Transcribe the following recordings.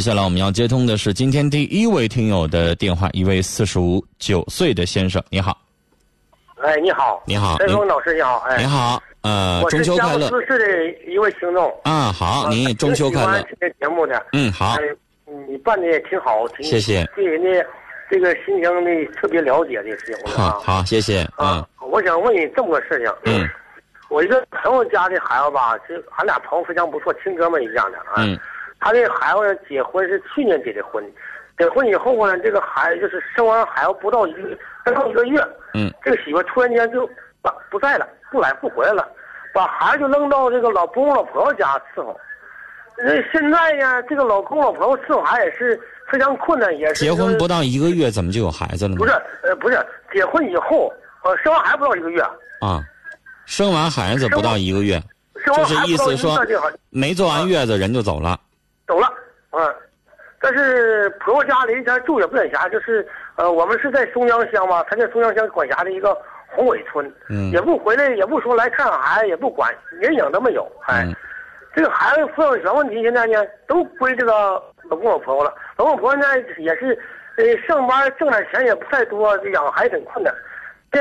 接下来我们要接通的是今天第一位听友的电话，一位四十五九岁的先生，你好。哎，你好，你好，陈峰老师你好，哎，你好，呃，中秋快乐。我是市的一位听众。啊，好，您中秋快乐。听这节目的，嗯，好。你办的也挺好，挺谢谢。对人家这个新疆的特别了解的事情好，好，谢谢。啊，我想问你这么个事情。嗯。我一个朋友家的孩子吧，这俺俩朋友非常不错，亲哥们一样的啊。嗯。他这孩子结婚是去年结的婚，结婚以后呢，这个孩子就是生完孩子不到一个不到一个月，嗯，这个媳妇突然间就不不在了，不来不回来了，把孩子就扔到这个老公老婆家伺候。那现在呢，这个老公老婆伺候孩子也是非常困难，也是。结婚不到一个月，怎么就有孩子了呢？不是，呃，不是，结婚以后，呃，生完孩子不到一个月。啊，生完孩子不到一个月，就是意思说没坐完月子人就走了。嗯，但是婆婆家离咱住也不远啥，就是呃，我们是在松江乡嘛，他在松江乡管辖的一个宏伟村，嗯，也不回来，也不说来看孩子，也不管，人影都没有，哎，这个孩子抚养权问题现在呢，都归这个老公老婆婆了，老公老婆呢也是，呃，上班挣点钱也不太多，养孩子挺困难，这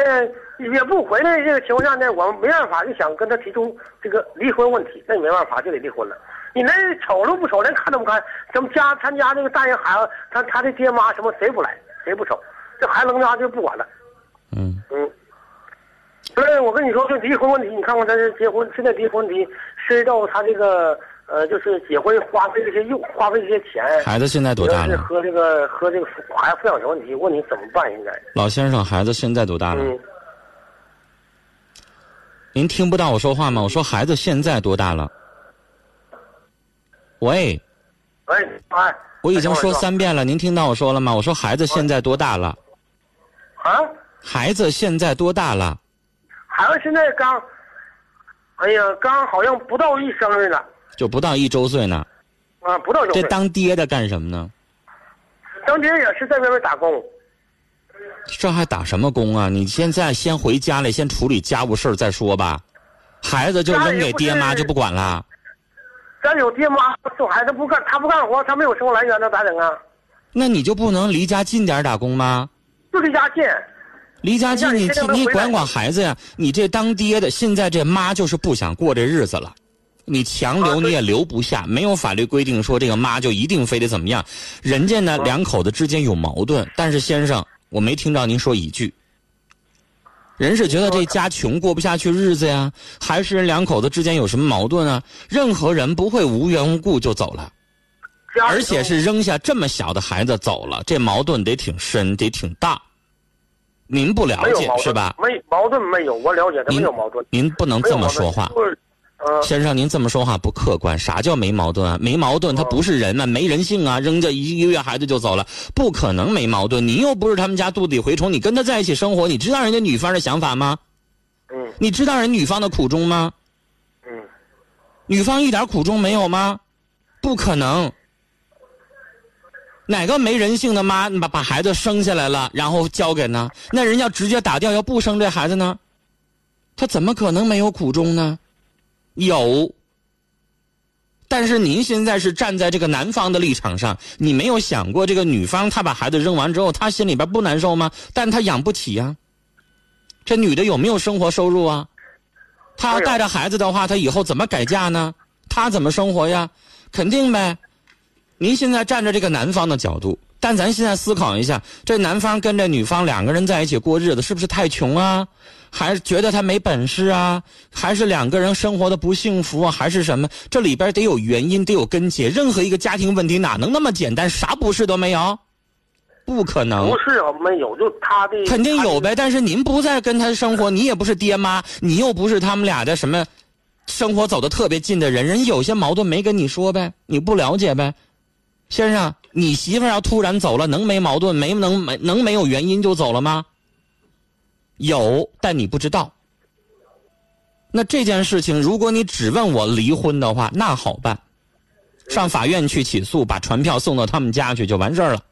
也不回来这个情况下呢，我们没办法，就想跟他提出这个离婚问题，那也没办法，就得离婚了。你连瞅都不瞅，连看都不看。咱们家他家这个大人孩子，他他的爹妈什么谁不来，谁不瞅，这孩子扔家就不管了。嗯嗯。所以我跟你说，这离婚问题，你看看他这结婚，现在离婚问题涉及到他这个呃，就是结婚花费这些用花费这些钱。孩子现在多大了？和这个和这个孩子抚养权问题，问你怎么办？应该。老先生，孩子现在多大了？嗯。您听不到我说话吗？我说孩子现在多大了？喂，喂，哎，我已经说三遍了，您听到我说了吗？我说孩子现在多大了？啊？孩子现在多大了？孩子现在刚，哎呀，刚好像不到一生日呢。就不到一周岁呢。啊，不到周岁。这当爹的干什么呢？当爹也是在外面打工。这还打什么工啊？你现在先回家里，先处理家务事再说吧。孩子就扔给爹妈就不管了。咱有爹妈送孩子不干，他不干活，他没有生活来源，那咋整啊？那你就不能离家近点打工吗？就离家近。离家近，你你管管孩子呀？你这当爹的，现在这妈就是不想过这日子了，你强留你也留不下。没有法律规定说这个妈就一定非得怎么样。人家呢，两口子之间有矛盾，但是先生，我没听着您说一句。人是觉得这家穷过不下去日子呀，还是人两口子之间有什么矛盾啊？任何人不会无缘无故就走了，而且是扔下这么小的孩子走了，这矛盾得挺深，得挺大。您不了解是吧？没矛盾没有，我了解他没有矛盾。您不能这么说话。先生，您这么说话不客观。啥叫没矛盾啊？没矛盾，他不是人嘛，没人性啊！扔着一个月孩子就走了，不可能没矛盾。你又不是他们家肚子里蛔虫，你跟他在一起生活，你知道人家女方的想法吗？嗯。你知道人女方的苦衷吗？嗯。女方一点苦衷没有吗？不可能。哪个没人性的妈把把孩子生下来了，然后交给呢？那人要直接打掉，要不生这孩子呢？他怎么可能没有苦衷呢？有，但是您现在是站在这个男方的立场上，你没有想过这个女方她把孩子扔完之后，她心里边不难受吗？但她养不起呀。这女的有没有生活收入啊？她要带着孩子的话，她以后怎么改嫁呢？她怎么生活呀？肯定呗。您现在站着这个男方的角度，但咱现在思考一下，这男方跟这女方两个人在一起过日子，是不是太穷啊？还是觉得他没本事啊？还是两个人生活的不幸福啊？还是什么？这里边得有原因，得有根结。任何一个家庭问题哪能那么简单？啥不是都没有？不可能。不是啊没有，就他的。肯定有呗，但是您不在跟他生活，你也不是爹妈，你又不是他们俩的什么，生活走得特别近的人，人有些矛盾没跟你说呗，你不了解呗。先生，你媳妇要突然走了，能没矛盾？没能没能没有原因就走了吗？有，但你不知道。那这件事情，如果你只问我离婚的话，那好办，上法院去起诉，把传票送到他们家去就完事儿了。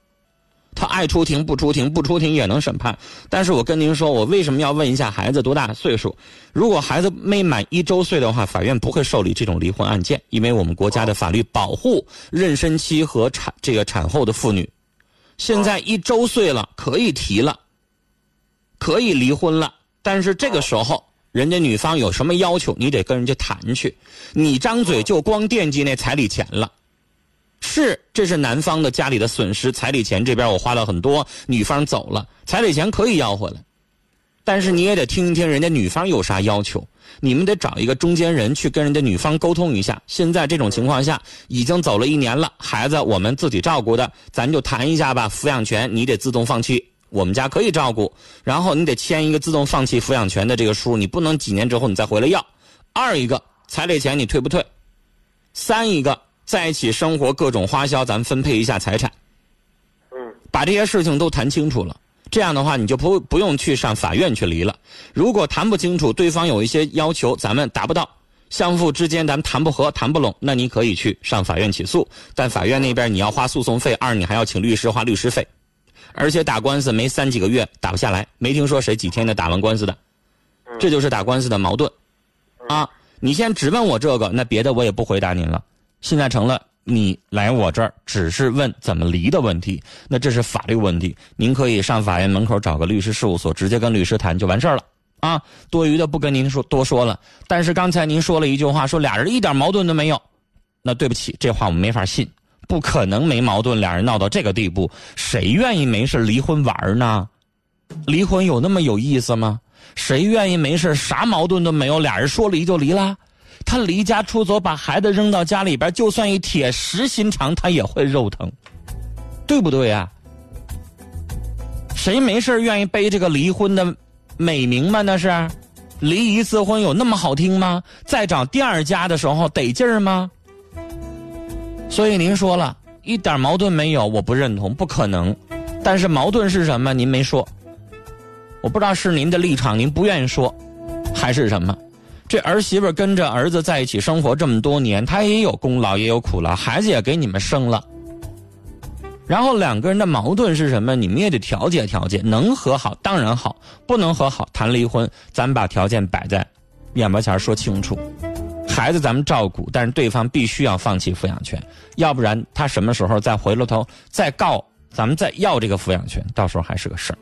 他爱出庭不出庭，不出庭也能审判。但是我跟您说，我为什么要问一下孩子多大岁数？如果孩子没满一周岁的话，法院不会受理这种离婚案件，因为我们国家的法律保护妊娠期和产这个产后的妇女。现在一周岁了，可以提了，可以离婚了。但是这个时候，人家女方有什么要求，你得跟人家谈去。你张嘴就光惦记那彩礼钱了。是，这是男方的家里的损失，彩礼钱这边我花了很多，女方走了，彩礼钱可以要回来，但是你也得听一听人家女方有啥要求，你们得找一个中间人去跟人家女方沟通一下。现在这种情况下，已经走了一年了，孩子我们自己照顾的，咱就谈一下吧。抚养权你得自动放弃，我们家可以照顾，然后你得签一个自动放弃抚养权的这个书，你不能几年之后你再回来要。二一个彩礼钱你退不退？三一个。在一起生活各种花销，咱们分配一下财产。嗯，把这些事情都谈清楚了，这样的话你就不不用去上法院去离了。如果谈不清楚，对方有一些要求，咱们达不到，相互之间咱们谈不和、谈不拢，那你可以去上法院起诉。但法院那边你要花诉讼费，二你还要请律师花律师费，而且打官司没三几个月打不下来，没听说谁几天的打完官司的，这就是打官司的矛盾。啊，你先只问我这个，那别的我也不回答您了。现在成了你来我这儿只是问怎么离的问题，那这是法律问题。您可以上法院门口找个律师事务所，直接跟律师谈就完事儿了啊。多余的不跟您说多说了。但是刚才您说了一句话，说俩人一点矛盾都没有，那对不起，这话我们没法信，不可能没矛盾，俩人闹到这个地步，谁愿意没事离婚玩呢？离婚有那么有意思吗？谁愿意没事啥矛盾都没有，俩人说离就离了？他离家出走，把孩子扔到家里边，就算一铁石心肠，他也会肉疼，对不对呀？谁没事愿意背这个离婚的美名吗？那是，离一次婚有那么好听吗？再找第二家的时候得劲儿吗？所以您说了一点矛盾没有，我不认同，不可能。但是矛盾是什么？您没说，我不知道是您的立场，您不愿意说，还是什么？这儿媳妇跟着儿子在一起生活这么多年，她也有功劳也有苦劳，孩子也给你们生了。然后两个人的矛盾是什么？你们也得调解调解，能和好当然好，不能和好谈离婚。咱们把条件摆在眼巴前说清楚，孩子咱们照顾，但是对方必须要放弃抚养权，要不然他什么时候再回了头再告咱们再要这个抚养权，到时候还是个事儿。